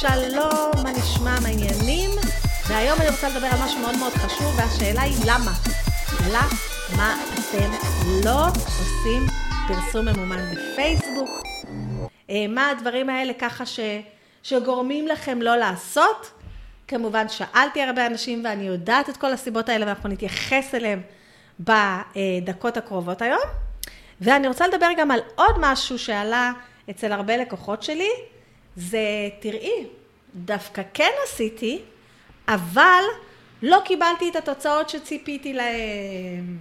שלום, מה נשמע, מה העניינים? והיום אני רוצה לדבר על משהו מאוד מאוד חשוב, והשאלה היא למה? למה אתם לא עושים פרסום ממומן בפייסבוק? אה, מה הדברים האלה ככה ש, שגורמים לכם לא לעשות? כמובן שאלתי הרבה אנשים ואני יודעת את כל הסיבות האלה ואנחנו נתייחס אליהם בדקות הקרובות היום. ואני רוצה לדבר גם על עוד משהו שעלה אצל הרבה לקוחות שלי, זה תראי, דווקא כן עשיתי, אבל לא קיבלתי את התוצאות שציפיתי להם.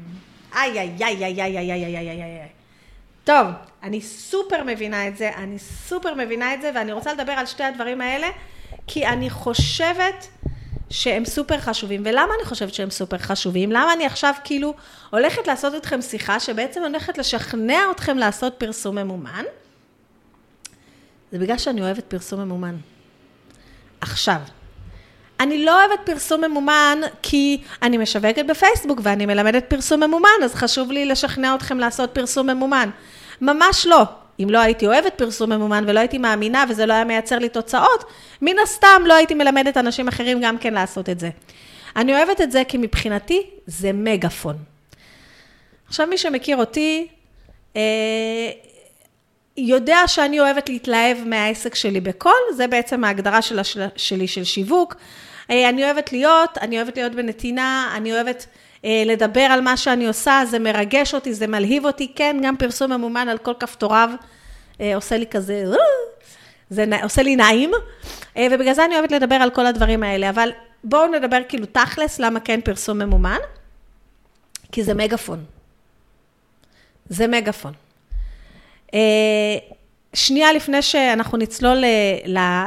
איי, איי, איי, איי, איי, איי, איי, איי, איי, איי. טוב, אני סופר מבינה את זה, אני סופר מבינה את זה, ואני רוצה לדבר על שתי הדברים האלה, כי אני חושבת שהם סופר חשובים. ולמה אני חושבת שהם סופר חשובים? למה אני עכשיו כאילו הולכת לעשות איתכם שיחה שבעצם הולכת לשכנע אתכם לעשות פרסום ממומן? זה בגלל שאני אוהבת פרסום ממומן. עכשיו, אני לא אוהבת פרסום ממומן כי אני משווקת בפייסבוק ואני מלמדת פרסום ממומן, אז חשוב לי לשכנע אתכם לעשות פרסום ממומן. ממש לא. אם לא הייתי אוהבת פרסום ממומן ולא הייתי מאמינה וזה לא היה מייצר לי תוצאות, מן הסתם לא הייתי מלמדת אנשים אחרים גם כן לעשות את זה. אני אוהבת את זה כי מבחינתי זה מגפון. עכשיו מי שמכיר אותי, אה, יודע שאני אוהבת להתלהב מהעסק שלי בקול, זה בעצם ההגדרה של השל, שלי של שיווק. אה, אני אוהבת להיות, אני אוהבת להיות בנתינה, אני אוהבת אה, לדבר על מה שאני עושה, זה מרגש אותי, זה מלהיב אותי, כן, גם פרסום ממומן על כל כפתוריו אה, עושה לי כזה, זה עושה לי נעים, ובגלל זה אני אוהבת לדבר על כל הדברים האלה, אבל בואו נדבר כאילו תכלס, למה כן פרסום ממומן? כי זה מגפון. זה מגפון. שנייה לפני שאנחנו נצלול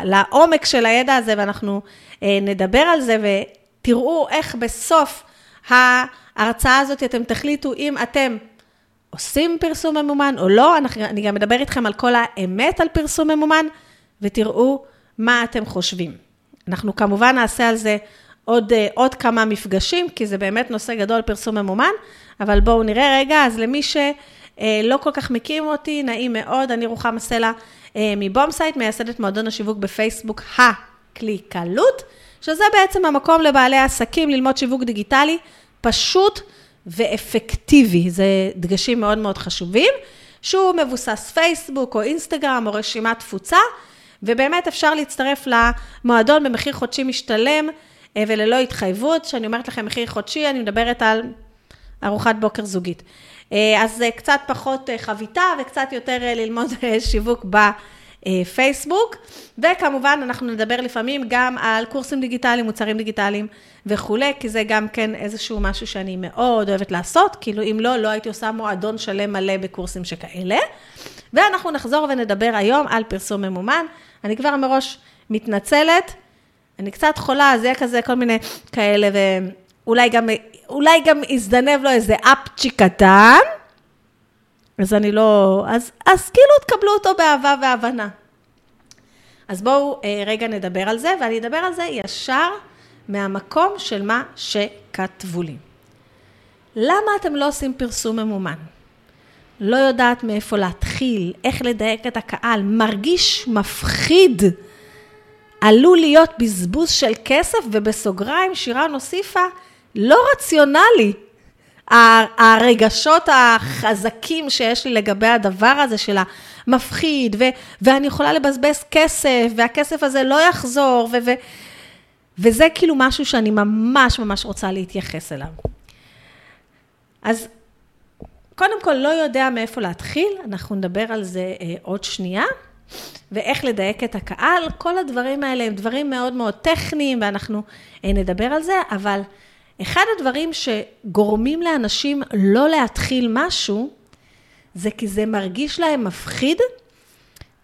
לעומק של הידע הזה ואנחנו נדבר על זה ותראו איך בסוף ההרצאה הזאת אתם תחליטו אם אתם עושים פרסום ממומן או לא, אני גם אדבר איתכם על כל האמת על פרסום ממומן ותראו מה אתם חושבים. אנחנו כמובן נעשה על זה עוד, עוד כמה מפגשים, כי זה באמת נושא גדול פרסום ממומן, אבל בואו נראה רגע, אז למי ש... אה, לא כל כך מכירים אותי, נעים מאוד, אני רוחמה סלע אה, מבומסייט, מייסדת מועדון השיווק בפייסבוק, הקליקלות, שזה בעצם המקום לבעלי עסקים ללמוד שיווק דיגיטלי פשוט ואפקטיבי. זה דגשים מאוד מאוד חשובים, שהוא מבוסס פייסבוק או אינסטגרם או רשימת תפוצה, ובאמת אפשר להצטרף למועדון במחיר חודשי משתלם אה, וללא התחייבות. כשאני אומרת לכם מחיר חודשי, אני מדברת על ארוחת בוקר זוגית. אה, אז קצת פחות אה, חביתה וקצת יותר אה, ללמוד שיווק בפייסבוק. וכמובן, אנחנו נדבר לפעמים גם על קורסים דיגיטליים, מוצרים דיגיטליים וכולי, כי זה גם כן איזשהו משהו שאני מאוד אוהבת לעשות, כאילו אם לא, לא הייתי עושה מועדון שלם מלא בקורסים שכאלה. ואנחנו נחזור ונדבר היום על פרסום ממומן. אני כבר מראש מתנצלת, אני קצת חולה, אז יהיה כזה כל מיני כאלה, ואולי גם אולי גם יזדנב לו איזה אפצ'י קטן, אז אני לא... אז, אז כאילו תקבלו אותו באהבה והבנה. אז בואו אה, רגע נדבר על זה, ואני אדבר על זה ישר מהמקום של מה שכתבו לי. למה אתם לא עושים פרסום ממומן? לא יודעת מאיפה להתחיל, איך לדייק את הקהל, מרגיש מפחיד. עלול להיות בזבוז של כסף, ובסוגריים שירן הוסיפה, לא רציונלי. הרגשות החזקים שיש לי לגבי הדבר הזה של המפחיד, ו- ואני יכולה לבזבז כסף, והכסף הזה לא יחזור, ו- ו- וזה כאילו משהו שאני ממש ממש רוצה להתייחס אליו. אז קודם כל, לא יודע מאיפה להתחיל, אנחנו נדבר על זה אה, עוד שנייה, ואיך לדייק את הקהל, כל הדברים האלה הם דברים מאוד מאוד טכניים, ואנחנו אה, נדבר על זה, אבל... אחד הדברים שגורמים לאנשים לא להתחיל משהו, זה כי זה מרגיש להם מפחיד,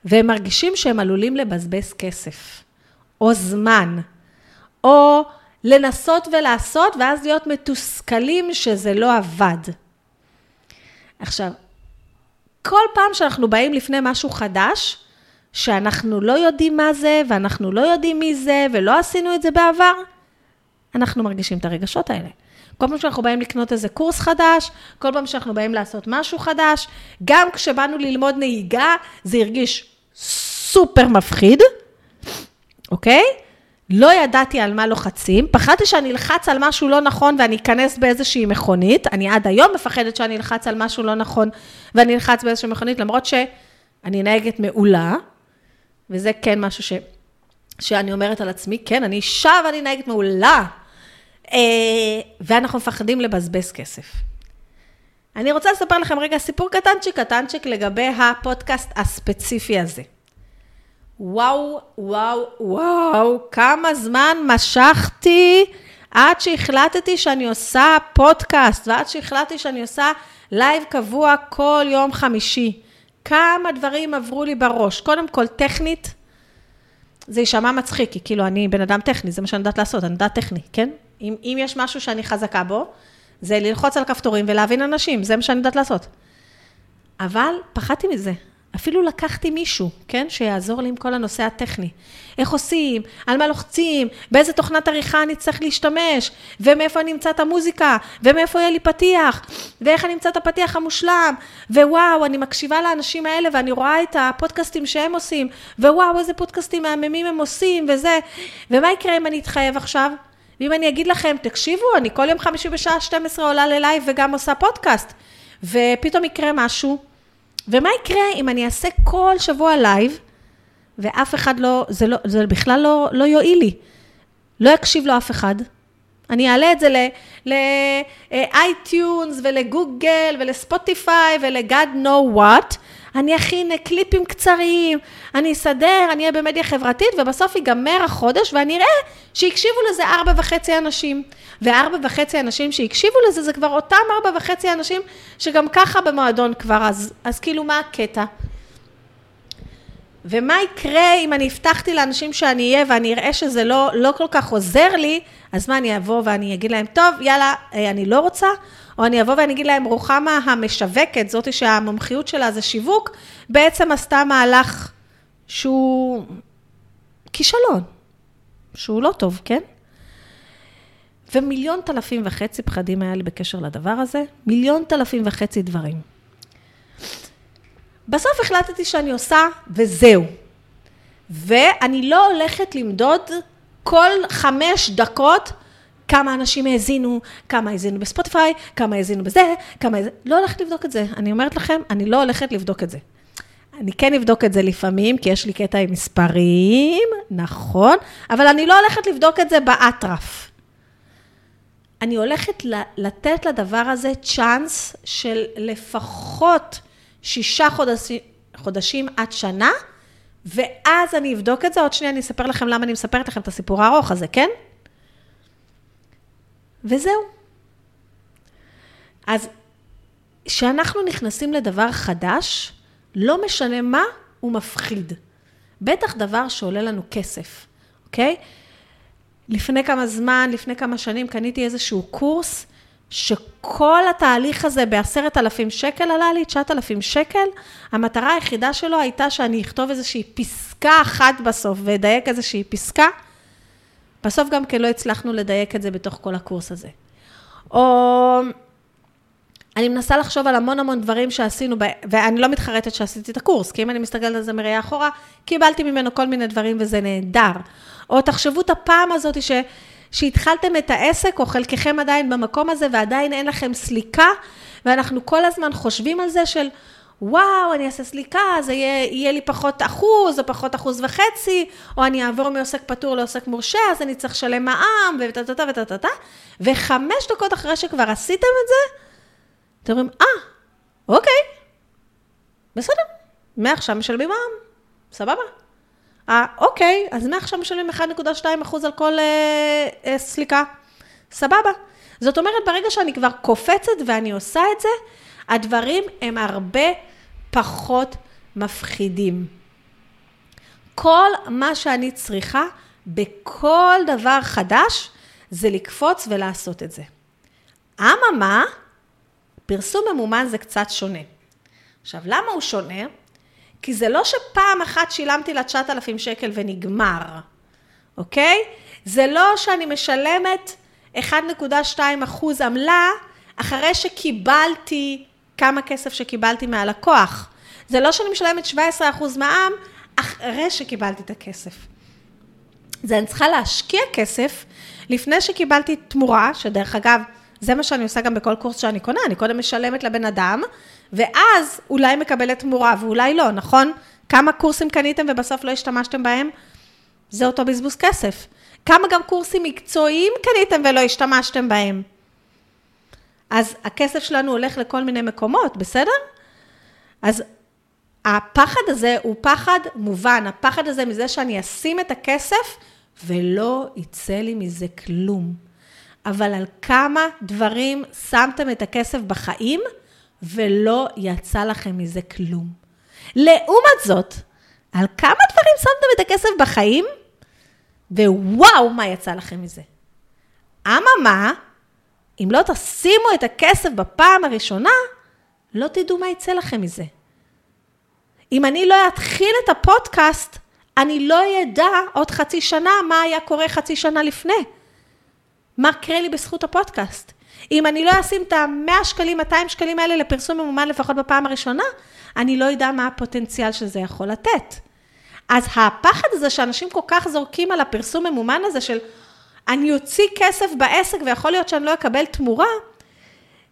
והם מרגישים שהם עלולים לבזבז כסף, או זמן, או לנסות ולעשות, ואז להיות מתוסכלים שזה לא עבד. עכשיו, כל פעם שאנחנו באים לפני משהו חדש, שאנחנו לא יודעים מה זה, ואנחנו לא יודעים מי זה, ולא עשינו את זה בעבר, אנחנו מרגישים את הרגשות האלה. כל פעם שאנחנו באים לקנות איזה קורס חדש, כל פעם שאנחנו באים לעשות משהו חדש, גם כשבאנו ללמוד נהיגה, זה הרגיש סופר מפחיד, אוקיי? לא ידעתי על מה לוחצים, פחדתי שאני אלחץ על משהו לא נכון ואני אכנס באיזושהי מכונית, אני עד היום מפחדת שאני אלחץ על משהו לא נכון ואני אלחץ באיזושהי מכונית, למרות שאני נהגת מעולה, וזה כן משהו ש... שאני אומרת על עצמי, כן, אני אישה ואני נהגת מעולה. אה, ואנחנו מפחדים לבזבז כסף. אני רוצה לספר לכם רגע סיפור קטנצ'יק קטנצ'יק לגבי הפודקאסט הספציפי הזה. וואו, וואו, וואו, כמה זמן משכתי עד שהחלטתי שאני עושה פודקאסט, ועד שהחלטתי שאני עושה לייב קבוע כל יום חמישי. כמה דברים עברו לי בראש. קודם כל, טכנית, זה יישמע מצחיק, כי כאילו אני בן אדם טכני, זה מה שאני יודעת לעשות, אני יודעת טכני, כן? אם, אם יש משהו שאני חזקה בו, זה ללחוץ על כפתורים ולהבין אנשים, זה מה שאני יודעת לעשות. אבל פחדתי מזה. אפילו לקחתי מישהו, כן, שיעזור לי עם כל הנושא הטכני. איך עושים, על מה לוחצים, באיזה תוכנת עריכה אני צריך להשתמש, ומאיפה אני אמצא את המוזיקה, ומאיפה יהיה לי פתיח, ואיך אני אמצא את הפתיח המושלם, ווואו, אני מקשיבה לאנשים האלה ואני רואה את הפודקאסטים שהם עושים, ווואו, איזה פודקאסטים מהממים הם עושים, וזה, ומה יקרה אם אני אתחייב עכשיו? ואם אני אגיד לכם, תקשיבו, אני כל יום חמישי בשעה 12 עולה ללייב וגם עושה פודקאסט, ופתאום יקרה משהו, ומה יקרה אם אני אעשה כל שבוע לייב, ואף אחד לא, זה, לא, זה בכלל לא, לא יועיל לי. לא יקשיב לו אף אחד. אני אעלה את זה לאייטיונס ולגוגל ולספוטיפיי ול God knows what. אני אכין קליפים קצרים, אני אסדר, אני אהיה במדיה חברתית, ובסוף ייגמר החודש ואני אראה שהקשיבו לזה ארבע וחצי אנשים. וארבע וחצי אנשים שהקשיבו לזה, זה כבר אותם ארבע וחצי אנשים שגם ככה במועדון כבר, אז, אז כאילו מה הקטע? ומה יקרה אם אני הבטחתי לאנשים שאני אהיה ואני אראה שזה לא, לא כל כך עוזר לי, אז מה, אני אבוא ואני אגיד להם, טוב, יאללה, אה, אני לא רוצה, או אני אבוא ואני אגיד להם, רוחמה המשווקת, זאתי שהמומחיות שלה זה שיווק, בעצם עשתה מהלך שהוא כישלון, שהוא לא טוב, כן? ומיליון תלפים וחצי פחדים היה לי בקשר לדבר הזה, מיליון תלפים וחצי דברים. בסוף החלטתי שאני עושה, וזהו. ואני לא הולכת למדוד כל חמש דקות כמה אנשים האזינו, כמה האזינו בספוטיפיי, כמה האזינו בזה, כמה. לא הולכת לבדוק את זה. אני אומרת לכם, אני לא הולכת לבדוק את זה. אני כן אבדוק את זה לפעמים, כי יש לי קטע עם מספרים, נכון, אבל אני לא הולכת לבדוק את זה באטרף. אני הולכת לתת לדבר הזה צ'אנס של לפחות שישה חודשים, חודשים עד שנה, ואז אני אבדוק את זה. עוד שנייה אני אספר לכם למה אני מספרת לכם את הסיפור הארוך הזה, כן? וזהו. אז כשאנחנו נכנסים לדבר חדש, לא משנה מה, הוא מפחיד. בטח דבר שעולה לנו כסף, אוקיי? לפני כמה זמן, לפני כמה שנים, קניתי איזשהו קורס, שכל התהליך הזה בעשרת אלפים שקל עלה לי, תשעת אלפים שקל. המטרה היחידה שלו הייתה שאני אכתוב איזושהי פסקה אחת בסוף, ואדייק איזושהי פסקה. בסוף גם כן לא הצלחנו לדייק את זה בתוך כל הקורס הזה. או אני מנסה לחשוב על המון המון דברים שעשינו, ואני לא מתחרטת שעשיתי את הקורס, כי אם אני מסתכלת על זה מראייה אחורה, קיבלתי ממנו כל מיני דברים וזה נהדר. או תחשבו את הפעם הזאת ש... שהתחלתם את העסק, או חלקכם עדיין במקום הזה, ועדיין אין לכם סליקה, ואנחנו כל הזמן חושבים על זה של, וואו, אני אעשה סליקה, אז יהיה, יהיה לי פחות אחוז, או פחות אחוז וחצי, או אני אעבור מעוסק פטור לעוסק מורשה, אז אני צריך לשלם מע"מ, וטה-טה-טה וטה-טה-טה, וחמש דקות אחרי שכבר עשיתם את זה, אתם אומרים, אה, אוקיי, בסדר, מעכשיו משלמים מע"מ, סבבה. אה, אוקיי, אז מעכשיו משלמים 1.2% על כל אה, אה, סליקה, סבבה. זאת אומרת, ברגע שאני כבר קופצת ואני עושה את זה, הדברים הם הרבה פחות מפחידים. כל מה שאני צריכה בכל דבר חדש, זה לקפוץ ולעשות את זה. אממה, פרסום ממומן זה קצת שונה. עכשיו, למה הוא שונה? כי זה לא שפעם אחת שילמתי לה 9,000 שקל ונגמר, אוקיי? זה לא שאני משלמת 1.2 אחוז עמלה אחרי שקיבלתי כמה כסף שקיבלתי מהלקוח. זה לא שאני משלמת 17 אחוז מע"מ אחרי שקיבלתי את הכסף. זה אני צריכה להשקיע כסף לפני שקיבלתי תמורה, שדרך אגב, זה מה שאני עושה גם בכל קורס שאני קונה, אני קודם משלמת לבן אדם, ואז אולי מקבלת תמורה ואולי לא, נכון? כמה קורסים קניתם ובסוף לא השתמשתם בהם? זה אותו בזבוז כסף. כמה גם קורסים מקצועיים קניתם ולא השתמשתם בהם? אז הכסף שלנו הולך לכל מיני מקומות, בסדר? אז הפחד הזה הוא פחד מובן, הפחד הזה מזה שאני אשים את הכסף ולא יצא לי מזה כלום. אבל על כמה דברים שמתם את הכסף בחיים ולא יצא לכם מזה כלום. לעומת זאת, על כמה דברים שמתם את הכסף בחיים ווואו, מה יצא לכם מזה. אממה, אם לא תשימו את הכסף בפעם הראשונה, לא תדעו מה יצא לכם מזה. אם אני לא אתחיל את הפודקאסט, אני לא אדע עוד חצי שנה מה היה קורה חצי שנה לפני. מה קרה לי בזכות הפודקאסט? אם אני לא אשים את ה-100 שקלים, 200 שקלים האלה לפרסום ממומן לפחות בפעם הראשונה, אני לא אדע מה הפוטנציאל שזה יכול לתת. אז הפחד הזה שאנשים כל כך זורקים על הפרסום ממומן הזה של אני אוציא כסף בעסק ויכול להיות שאני לא אקבל תמורה,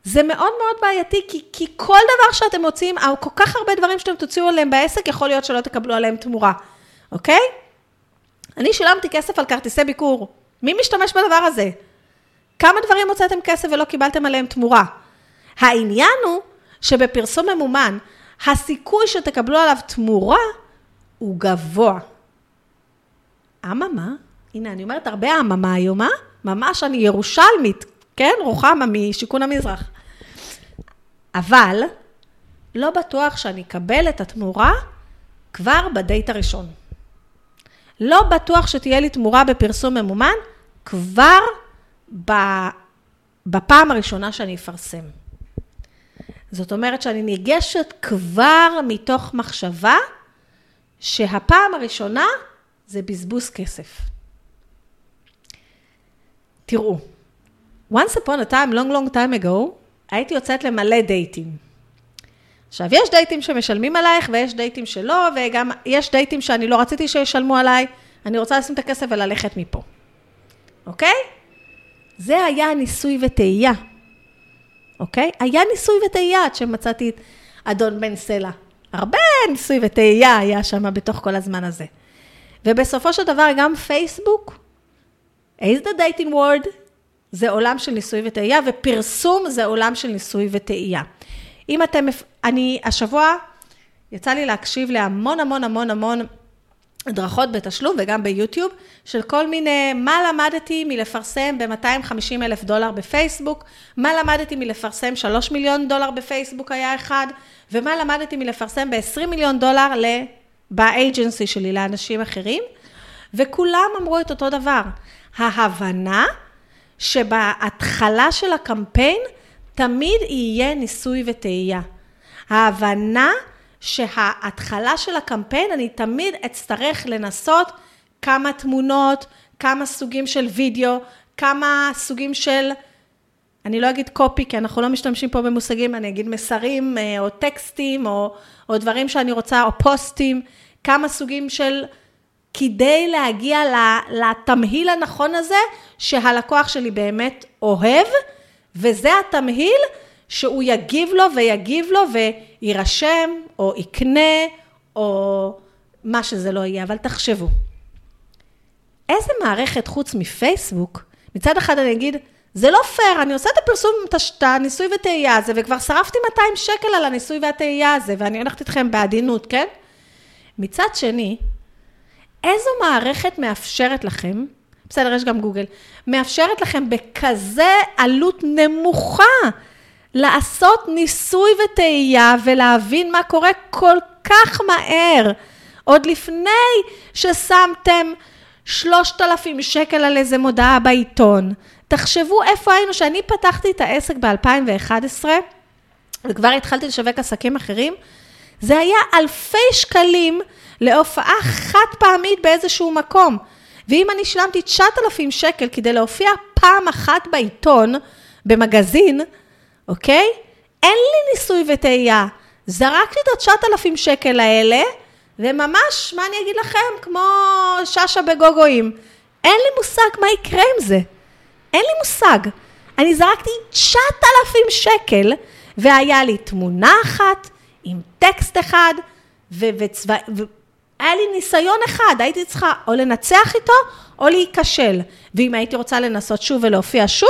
זה מאוד מאוד בעייתי, כי, כי כל דבר שאתם מוציאים, או כל כך הרבה דברים שאתם תוציאו עליהם בעסק, יכול להיות שלא תקבלו עליהם תמורה, אוקיי? אני שילמתי כסף על כרטיסי ביקור. מי משתמש בדבר הזה? כמה דברים הוצאתם כסף ולא קיבלתם עליהם תמורה? העניין הוא שבפרסום ממומן, הסיכוי שתקבלו עליו תמורה הוא גבוה. אממה, הנה, אני אומרת הרבה אממה היום, אה? ממש אני ירושלמית, כן? רוחמה משיכון המזרח. אבל לא בטוח שאני אקבל את התמורה כבר בדייט הראשון. לא בטוח שתהיה לי תמורה בפרסום ממומן כבר בפעם הראשונה שאני אפרסם. זאת אומרת שאני ניגשת כבר מתוך מחשבה שהפעם הראשונה זה בזבוז כסף. תראו, once upon a time, long long time ago, הייתי יוצאת למלא דייטים. עכשיו, יש דייטים שמשלמים עלייך ויש דייטים שלא, וגם יש דייטים שאני לא רציתי שישלמו עליי, אני רוצה לשים את הכסף וללכת מפה, אוקיי? זה היה ניסוי וטעייה, אוקיי? היה ניסוי וטעייה עד שמצאתי את אדון בן סלע. הרבה ניסוי וטעייה היה שם בתוך כל הזמן הזה. ובסופו של דבר גם פייסבוק, is the dating world, זה עולם של ניסוי וטעייה, ופרסום זה עולם של ניסוי וטעייה. אם אתם, אני השבוע, יצא לי להקשיב להמון המון המון המון הדרכות בתשלום וגם ביוטיוב, של כל מיני, מה למדתי מלפרסם ב-250 אלף דולר בפייסבוק, מה למדתי מלפרסם 3 מיליון דולר בפייסבוק? היה אחד, ומה למדתי מלפרסם ב-20 מיליון דולר באג'נסי שלי לאנשים אחרים, וכולם אמרו את אותו דבר, ההבנה שבהתחלה של הקמפיין תמיד יהיה ניסוי וטעייה. ההבנה שההתחלה של הקמפיין, אני תמיד אצטרך לנסות כמה תמונות, כמה סוגים של וידאו, כמה סוגים של, אני לא אגיד קופי, כי אנחנו לא משתמשים פה במושגים, אני אגיד מסרים, אה, או טקסטים, או, או דברים שאני רוצה, או פוסטים, כמה סוגים של, כדי להגיע לתמהיל הנכון הזה, שהלקוח שלי באמת אוהב, וזה התמהיל שהוא יגיב לו ויגיב לו ויירשם, או יקנה, או מה שזה לא יהיה, אבל תחשבו. איזה מערכת חוץ מפייסבוק, מצד אחד אני אגיד, זה לא פייר, אני עושה את הפרסום, את הניסוי וטעייה הזה, וכבר שרפתי 200 שקל על הניסוי והטעייה הזה, ואני הולכת איתכם בעדינות, כן? מצד שני, איזו מערכת מאפשרת לכם, בסדר, יש גם גוגל, מאפשרת לכם בכזה עלות נמוכה לעשות ניסוי וטעייה ולהבין מה קורה כל כך מהר, עוד לפני ששמתם 3,000 שקל על איזה מודעה בעיתון. תחשבו איפה היינו, שאני פתחתי את העסק ב-2011, וכבר התחלתי לשווק עסקים אחרים, זה היה אלפי שקלים להופעה חד פעמית באיזשהו מקום. ואם אני שילמתי 9,000 שקל כדי להופיע פעם אחת בעיתון, במגזין, אוקיי? אין לי ניסוי וטעייה. זרקתי את ה-9,000 שקל האלה, וממש, מה אני אגיד לכם? כמו שאשא בגוגואים. אין לי מושג מה יקרה עם זה. אין לי מושג. אני זרקתי 9,000 שקל, והיה לי תמונה אחת, עם טקסט אחד, וצבע... והיה לי ניסיון אחד, הייתי צריכה או לנצח איתו, או להיכשל. ואם הייתי רוצה לנסות שוב ולהופיע שוב,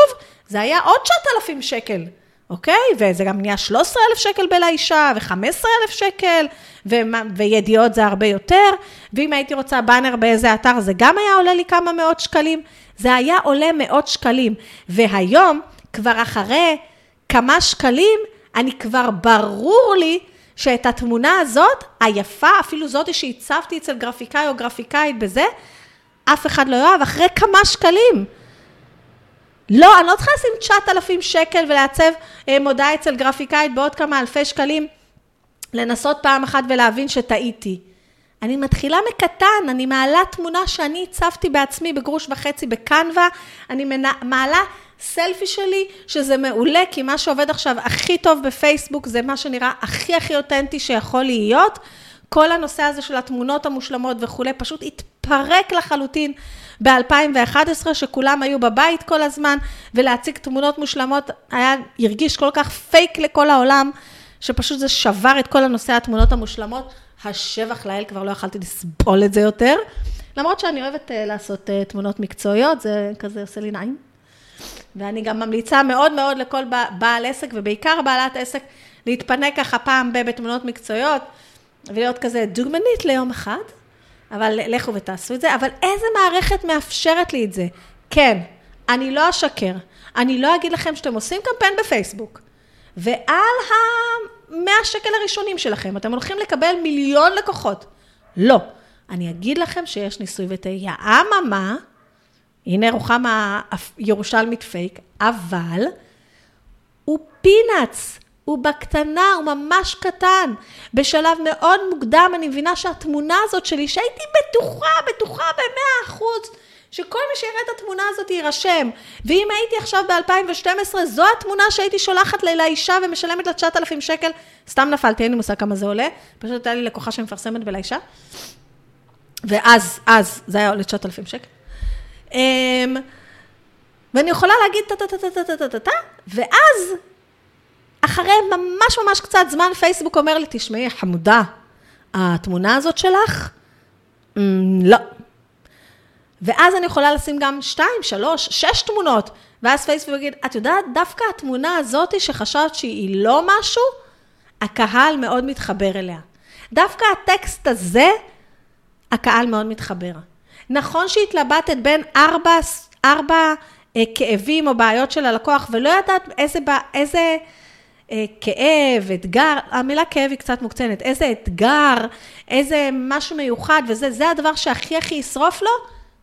זה היה עוד 9,000 שקל. אוקיי? וזה גם נהיה 13,000 שקל בלאישה, ו-15,000 שקל, ו- וידיעות זה הרבה יותר, ואם הייתי רוצה באנר באיזה אתר, זה גם היה עולה לי כמה מאות שקלים. זה היה עולה מאות שקלים. והיום, כבר אחרי כמה שקלים, אני כבר ברור לי שאת התמונה הזאת, היפה, אפילו זאתי שהצבתי אצל גרפיקאי או גרפיקאית בזה, אף אחד לא יאהב, אחרי כמה שקלים. לא, אני לא צריכה לשים 9,000 שקל ולעצב אה, מודעה אצל גרפיקאית בעוד כמה אלפי שקלים, לנסות פעם אחת ולהבין שטעיתי. אני מתחילה מקטן, אני מעלה תמונה שאני הצבתי בעצמי בגרוש וחצי בקנווה, אני מעלה סלפי שלי, שזה מעולה, כי מה שעובד עכשיו הכי טוב בפייסבוק, זה מה שנראה הכי הכי אותנטי שיכול להיות. כל הנושא הזה של התמונות המושלמות וכולי, פשוט התפרק לחלוטין ב-2011, שכולם היו בבית כל הזמן, ולהציג תמונות מושלמות היה, הרגיש כל כך פייק לכל העולם, שפשוט זה שבר את כל הנושא התמונות המושלמות. השבח לאל, כבר לא יכלתי לסבול את זה יותר. למרות שאני אוהבת uh, לעשות uh, תמונות מקצועיות, זה כזה עושה לי נעים. ואני גם ממליצה מאוד מאוד לכל בעל עסק, ובעיקר בעלת עסק, להתפנק ככה פעם בתמונות מקצועיות, ולהיות כזה דוגמנית ליום אחד, אבל לכו ותעשו את זה. אבל איזה מערכת מאפשרת לי את זה? כן, אני לא אשקר. אני לא אגיד לכם שאתם עושים קמפיין בפייסבוק, ועל ה-100 שקל הראשונים שלכם, אתם הולכים לקבל מיליון לקוחות. לא. אני אגיד לכם שיש ניסוי וטעייה. אממה, הנה רוחמה ירושלמית פייק, אבל הוא פינאץ, הוא בקטנה, הוא ממש קטן. בשלב מאוד מוקדם אני מבינה שהתמונה הזאת שלי, שהייתי בטוחה, בטוחה במאה אחוז, שכל מי שיראה את התמונה הזאת יירשם. ואם הייתי עכשיו ב-2012, זו התמונה שהייתי שולחת לאישה ומשלמת לה 9,000 שקל, סתם נפלתי, אין לי מושג כמה זה עולה, פשוט הייתה לי לקוחה שמפרסמת בלאישה. ואז, אז, זה היה עולה 9,000 שקל. אמ, ואני יכולה להגיד טה-טה-טה-טה-טה-טה-טה, ואז, אחרי ממש ממש קצת זמן, פייסבוק אומר לי, תשמעי, חמודה, התמונה הזאת שלך, אמ, לא. ואז אני יכולה לשים גם שתיים, שלוש, שש תמונות, ואז פייסבוק יגיד, את יודעת, דווקא התמונה הזאת שחשבת שהיא לא משהו, הקהל מאוד מתחבר אליה. דווקא הטקסט הזה, הקהל מאוד מתחבר. נכון שהתלבטת בין ארבע, ארבע אה, כאבים או בעיות של הלקוח, ולא ידעת איזה, איזה אה, כאב, אתגר, המילה כאב היא קצת מוקצנת, איזה אתגר, איזה משהו מיוחד, וזה זה הדבר שהכי הכי ישרוף לו,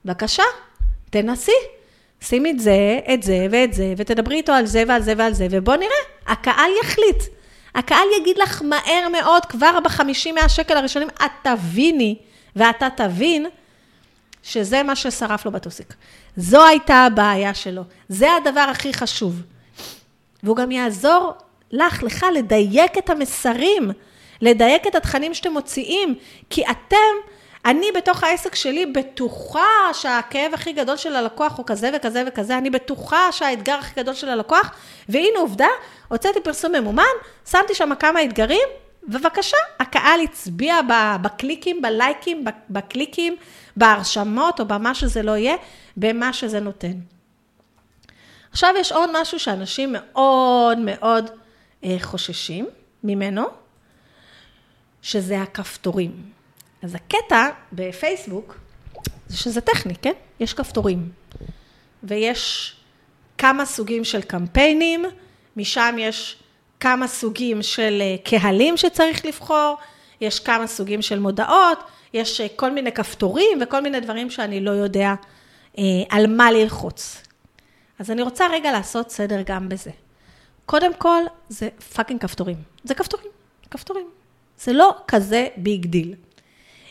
בבקשה, תנסי. שימי את זה, את זה ואת זה, ותדברי איתו על זה ועל זה ועל זה, ובוא נראה, הקהל יחליט. הקהל יגיד לך מהר מאוד, כבר בחמישים מהשקל הראשונים, את תביני, ואתה תבין, שזה מה ששרף לו בטוסיק. זו הייתה הבעיה שלו, זה הדבר הכי חשוב. והוא גם יעזור לך, לך, לדייק את המסרים, לדייק את התכנים שאתם מוציאים, כי אתם, אני בתוך העסק שלי בטוחה שהכאב הכי גדול של הלקוח הוא כזה וכזה וכזה, אני בטוחה שהאתגר הכי גדול של הלקוח, והנה עובדה, הוצאתי פרסום ממומן, שמתי שם כמה אתגרים, בבקשה, הקהל הצביע בקליקים, בלייקים, בקליקים, בהרשמות או במה שזה לא יהיה, במה שזה נותן. עכשיו יש עוד משהו שאנשים מאוד מאוד אה, חוששים ממנו, שזה הכפתורים. אז הקטע בפייסבוק, זה שזה טכני, כן? יש כפתורים. ויש כמה סוגים של קמפיינים, משם יש כמה סוגים של אה, קהלים שצריך לבחור, יש כמה סוגים של מודעות, יש אה, כל מיני כפתורים וכל מיני דברים שאני לא יודע אה, על מה ללחוץ. אז אני רוצה רגע לעשות סדר גם בזה. קודם כל, זה fucking כפתורים. זה כפתורים, כפתורים. זה לא כזה big deal.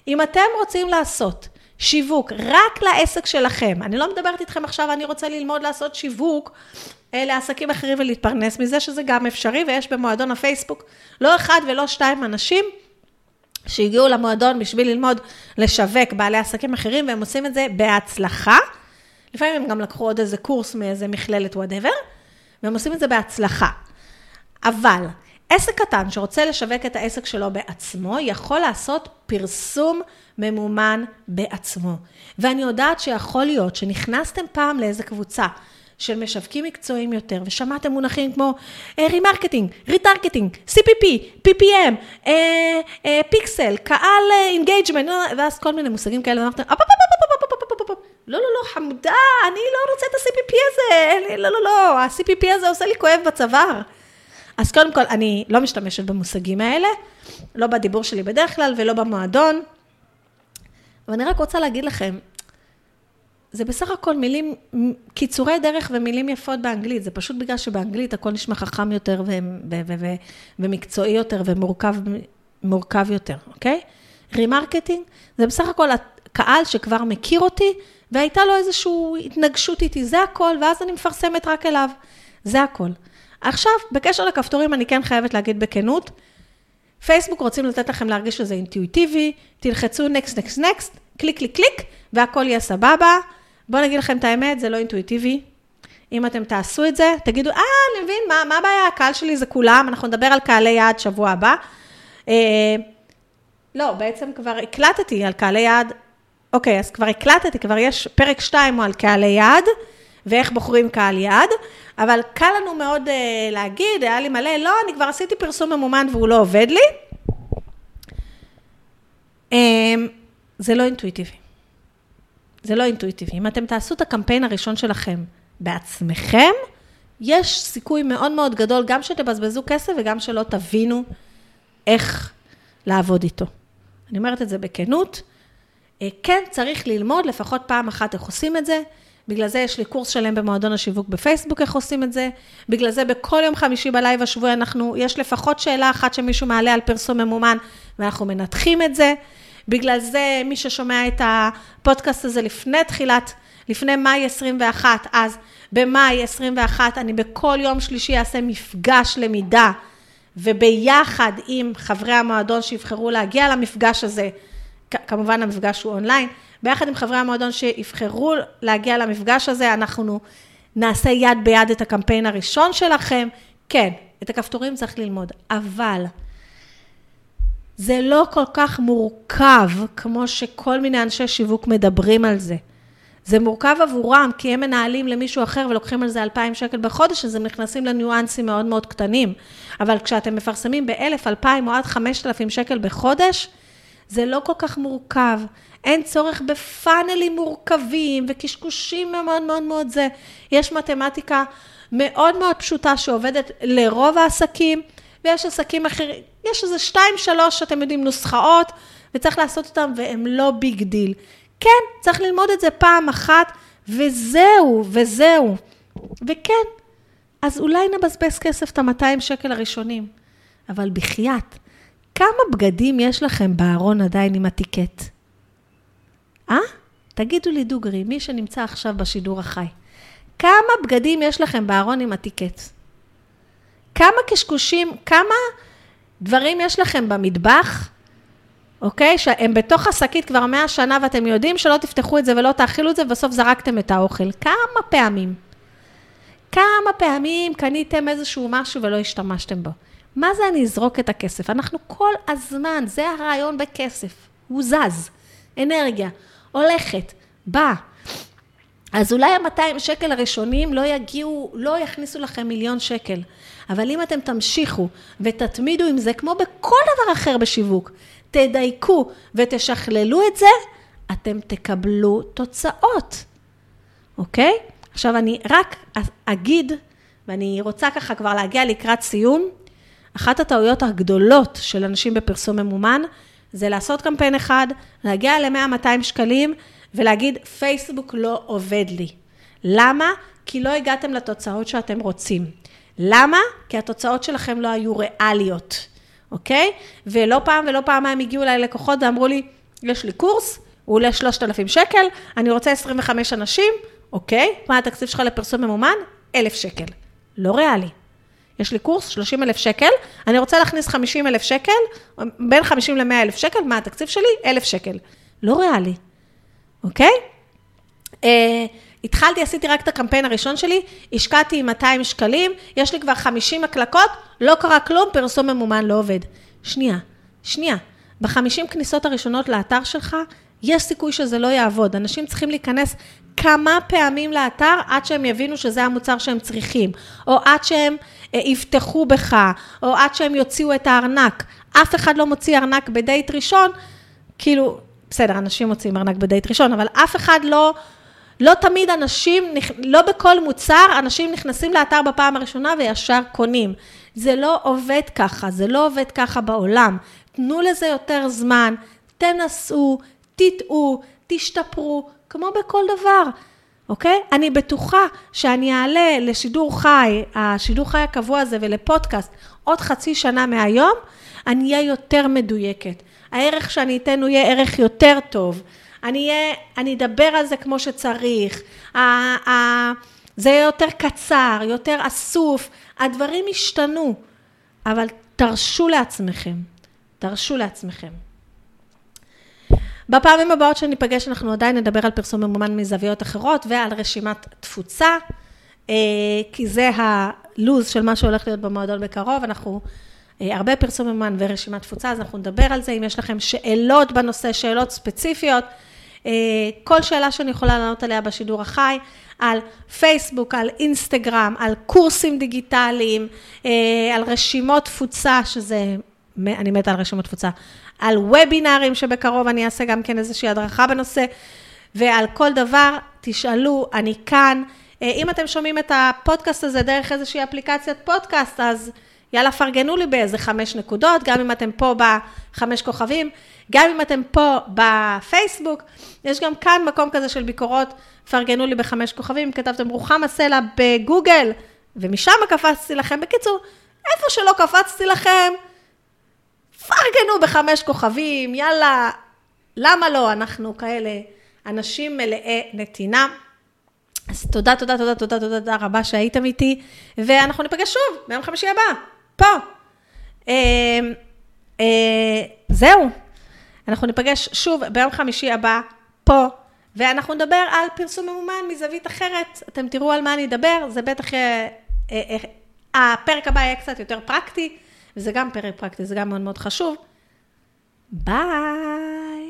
אם אתם רוצים לעשות שיווק רק לעסק שלכם, אני לא מדברת איתכם עכשיו, אני רוצה ללמוד לעשות שיווק לעסקים אחרים ולהתפרנס מזה, שזה גם אפשרי, ויש במועדון הפייסבוק לא אחד ולא שתיים אנשים שהגיעו למועדון בשביל ללמוד לשווק בעלי עסקים אחרים, והם עושים את זה בהצלחה. לפעמים הם גם לקחו עוד איזה קורס מאיזה מכללת whatever, והם עושים את זה בהצלחה. אבל עסק קטן שרוצה לשווק את העסק שלו בעצמו, יכול לעשות פרסום ממומן בעצמו. ואני יודעת שיכול להיות שנכנסתם פעם לאיזה קבוצה של משווקים מקצועיים יותר, ושמעתם מונחים כמו remarketing, retargeting, CPP, PPM, פיקסל, קהל engagement, ואז כל מיני מושגים כאלה, ואמרתם, לא, לא, לא, חמודה, אני לא רוצה את ה-CPP הזה, לא, לא, לא, ה-CPP הזה עושה לי כואב בצוואר. אז קודם כל, אני לא משתמשת במושגים האלה, לא בדיבור שלי בדרך כלל ולא במועדון. ואני רק רוצה להגיד לכם, זה בסך הכל מילים, קיצורי דרך ומילים יפות באנגלית, זה פשוט בגלל שבאנגלית הכל נשמע חכם יותר ו- ו- ו- ו- ומקצועי יותר ומורכב יותר, אוקיי? remarketing, זה בסך הכל הקהל שכבר מכיר אותי, והייתה לו איזושהי התנגשות איתי, זה הכל, ואז אני מפרסמת רק אליו, זה הכל. עכשיו, בקשר לכפתורים, אני כן חייבת להגיד בכנות, פייסבוק רוצים לתת לכם להרגיש שזה אינטואיטיבי, תלחצו next, next, next, click, click, click, והכל יהיה סבבה. בואו נגיד לכם את האמת, זה לא אינטואיטיבי. אם אתם תעשו את זה, תגידו, אה, אני מבין, מה, מה הבעיה? הקהל שלי זה כולם, אנחנו נדבר על קהלי יעד שבוע הבא. אה, לא, בעצם כבר הקלטתי על קהלי יעד, אוקיי, אז כבר הקלטתי, כבר יש פרק 2 הוא על קהלי יעד, ואיך בוחרים קהל יעד, אבל קל לנו מאוד uh, להגיד, היה לי מלא, לא, אני כבר עשיתי פרסום ממומן והוא לא עובד לי. Um, זה לא אינטואיטיבי. זה לא אינטואיטיבי. אם אתם תעשו את הקמפיין הראשון שלכם בעצמכם, יש סיכוי מאוד מאוד גדול, גם שתבזבזו כסף וגם שלא תבינו איך לעבוד איתו. אני אומרת את זה בכנות. אה, כן, צריך ללמוד לפחות פעם אחת איך עושים את זה. בגלל זה יש לי קורס שלם במועדון השיווק בפייסבוק, איך עושים את זה. בגלל זה בכל יום חמישי בלייב השבועי אנחנו, יש לפחות שאלה אחת שמישהו מעלה על פרסום ממומן, ואנחנו מנתחים את זה. בגלל זה, מי ששומע את הפודקאסט הזה לפני תחילת, לפני מאי 21, אז במאי 21, אני בכל יום שלישי אעשה מפגש למידה, וביחד עם חברי המועדון שיבחרו להגיע למפגש הזה, כמובן המפגש הוא אונליין, ביחד עם חברי המועדון שיבחרו להגיע למפגש הזה, אנחנו נעשה יד ביד את הקמפיין הראשון שלכם. כן, את הכפתורים צריך ללמוד, אבל זה לא כל כך מורכב כמו שכל מיני אנשי שיווק מדברים על זה. זה מורכב עבורם, כי הם מנהלים למישהו אחר ולוקחים על זה 2,000 שקל בחודש, אז הם נכנסים לניואנסים מאוד מאוד קטנים. אבל כשאתם מפרסמים ב-1,000, 2,000 או עד 5,000 שקל בחודש, זה לא כל כך מורכב. אין צורך בפאנלים מורכבים וקשקושים מאוד מאוד מאוד זה. יש מתמטיקה מאוד מאוד פשוטה שעובדת לרוב העסקים, ויש עסקים אחרים, יש איזה שתיים, שלוש, שאתם יודעים, נוסחאות, וצריך לעשות אותם, והם לא big deal. כן, צריך ללמוד את זה פעם אחת, וזהו, וזהו. וכן, אז אולי נבזבז כסף את ה-200 שקל הראשונים, אבל בחייאת, כמה בגדים יש לכם בארון עדיין עם הטיקט? אה? תגידו לי דוגרי, מי שנמצא עכשיו בשידור החי, כמה בגדים יש לכם בארון עם הטיקט? כמה קשקושים, כמה דברים יש לכם במטבח, אוקיי? שהם בתוך השקית כבר מאה שנה ואתם יודעים שלא תפתחו את זה ולא תאכילו את זה ובסוף זרקתם את האוכל. כמה פעמים? כמה פעמים קניתם איזשהו משהו ולא השתמשתם בו? מה זה אני אזרוק את הכסף? אנחנו כל הזמן, זה הרעיון בכסף, הוא זז, אנרגיה. הולכת, באה. אז אולי ה-200 שקל הראשונים לא יגיעו, לא יכניסו לכם מיליון שקל. אבל אם אתם תמשיכו ותתמידו עם זה, כמו בכל דבר אחר בשיווק, תדייקו ותשכללו את זה, אתם תקבלו תוצאות, אוקיי? עכשיו אני רק אגיד, ואני רוצה ככה כבר להגיע לקראת סיום, אחת הטעויות הגדולות של אנשים בפרסום ממומן, זה לעשות קמפיין אחד, להגיע ל-100-200 שקלים ולהגיד, פייסבוק לא עובד לי. למה? כי לא הגעתם לתוצאות שאתם רוצים. למה? כי התוצאות שלכם לא היו ריאליות, אוקיי? ולא פעם ולא פעמיים הגיעו אליי לקוחות ואמרו לי, יש לי קורס, הוא עולה 3,000 שקל, אני רוצה 25 אנשים, אוקיי? מה התקציב שלך לפרסום ממומן? 1,000 שקל. לא ריאלי. יש לי קורס, 30 אלף שקל, אני רוצה להכניס 50 אלף שקל, בין 50 ל-100 אלף שקל, מה התקציב שלי? אלף שקל. לא ריאלי, אוקיי? אה, התחלתי, עשיתי רק את הקמפיין הראשון שלי, השקעתי 200 שקלים, יש לי כבר 50 הקלקות, לא קרה כלום, פרסום ממומן לא עובד. שנייה, שנייה. ב-50 כניסות הראשונות לאתר שלך, יש סיכוי שזה לא יעבוד. אנשים צריכים להיכנס כמה פעמים לאתר עד שהם יבינו שזה המוצר שהם צריכים, או עד שהם אה, יבטחו בך, או עד שהם יוציאו את הארנק. אף אחד לא מוציא ארנק בדייט ראשון, כאילו, בסדר, אנשים מוציאים ארנק בדייט ראשון, אבל אף אחד לא, לא תמיד אנשים, לא בכל מוצר, אנשים נכנסים לאתר בפעם הראשונה וישר קונים. זה לא עובד ככה, זה לא עובד ככה בעולם. תנו לזה יותר זמן, תנסו, תטעו, תשתפרו, כמו בכל דבר, אוקיי? אני בטוחה שאני אעלה לשידור חי, השידור חי הקבוע הזה ולפודקאסט עוד חצי שנה מהיום, אני אהיה יותר מדויקת. הערך שאני אתן הוא יהיה ערך יותר טוב. אני אהיה, אני אדבר על זה כמו שצריך. זה יהיה יותר קצר, יותר אסוף, הדברים השתנו, אבל תרשו לעצמכם, תרשו לעצמכם. בפעמים הבאות שניפגש אנחנו עדיין נדבר על פרסום ממומן מזוויות אחרות ועל רשימת תפוצה, אה, כי זה הלו"ז של מה שהולך להיות במועדון בקרוב, אנחנו הרבה פרסום ממומן ורשימת תפוצה, אז אנחנו נדבר על זה, אם יש לכם שאלות בנושא, שאלות ספציפיות, אה, כל שאלה שאני יכולה לענות עליה בשידור החי, על פייסבוק, על אינסטגרם, על קורסים דיגיטליים, על רשימות תפוצה, שזה, אני מתה על רשימות תפוצה, על וובינארים שבקרוב אני אעשה גם כן איזושהי הדרכה בנושא, ועל כל דבר, תשאלו, אני כאן. אה, אם אתם שומעים את הפודקאסט הזה דרך איזושהי אפליקציית פודקאסט, אז יאללה, פרגנו לי באיזה חמש נקודות, גם אם אתם פה בחמש כוכבים, גם אם אתם פה בפייסבוק, יש גם כאן מקום כזה של ביקורות, פרגנו לי בחמש כוכבים, כתבתם רוחמה סלע בגוגל, ומשם קפצתי לכם. בקיצור, איפה שלא קפצתי לכם, פרגנו בחמש כוכבים, יאללה, למה לא? אנחנו כאלה אנשים מלאי נתינה. אז תודה, תודה, תודה, תודה, תודה, רבה שהייתם איתי, ואנחנו ניפגש שוב ביום חמישי הבא, פה. אה, אה, זהו, אנחנו ניפגש שוב ביום חמישי הבא, פה, ואנחנו נדבר על פרסום ממומן מזווית אחרת. אתם תראו על מה אני אדבר, זה בטח, אה, אה, הפרק הבא יהיה קצת יותר פרקטי. וזה גם פרק פרקטי, זה גם מאוד מאוד חשוב. ביי.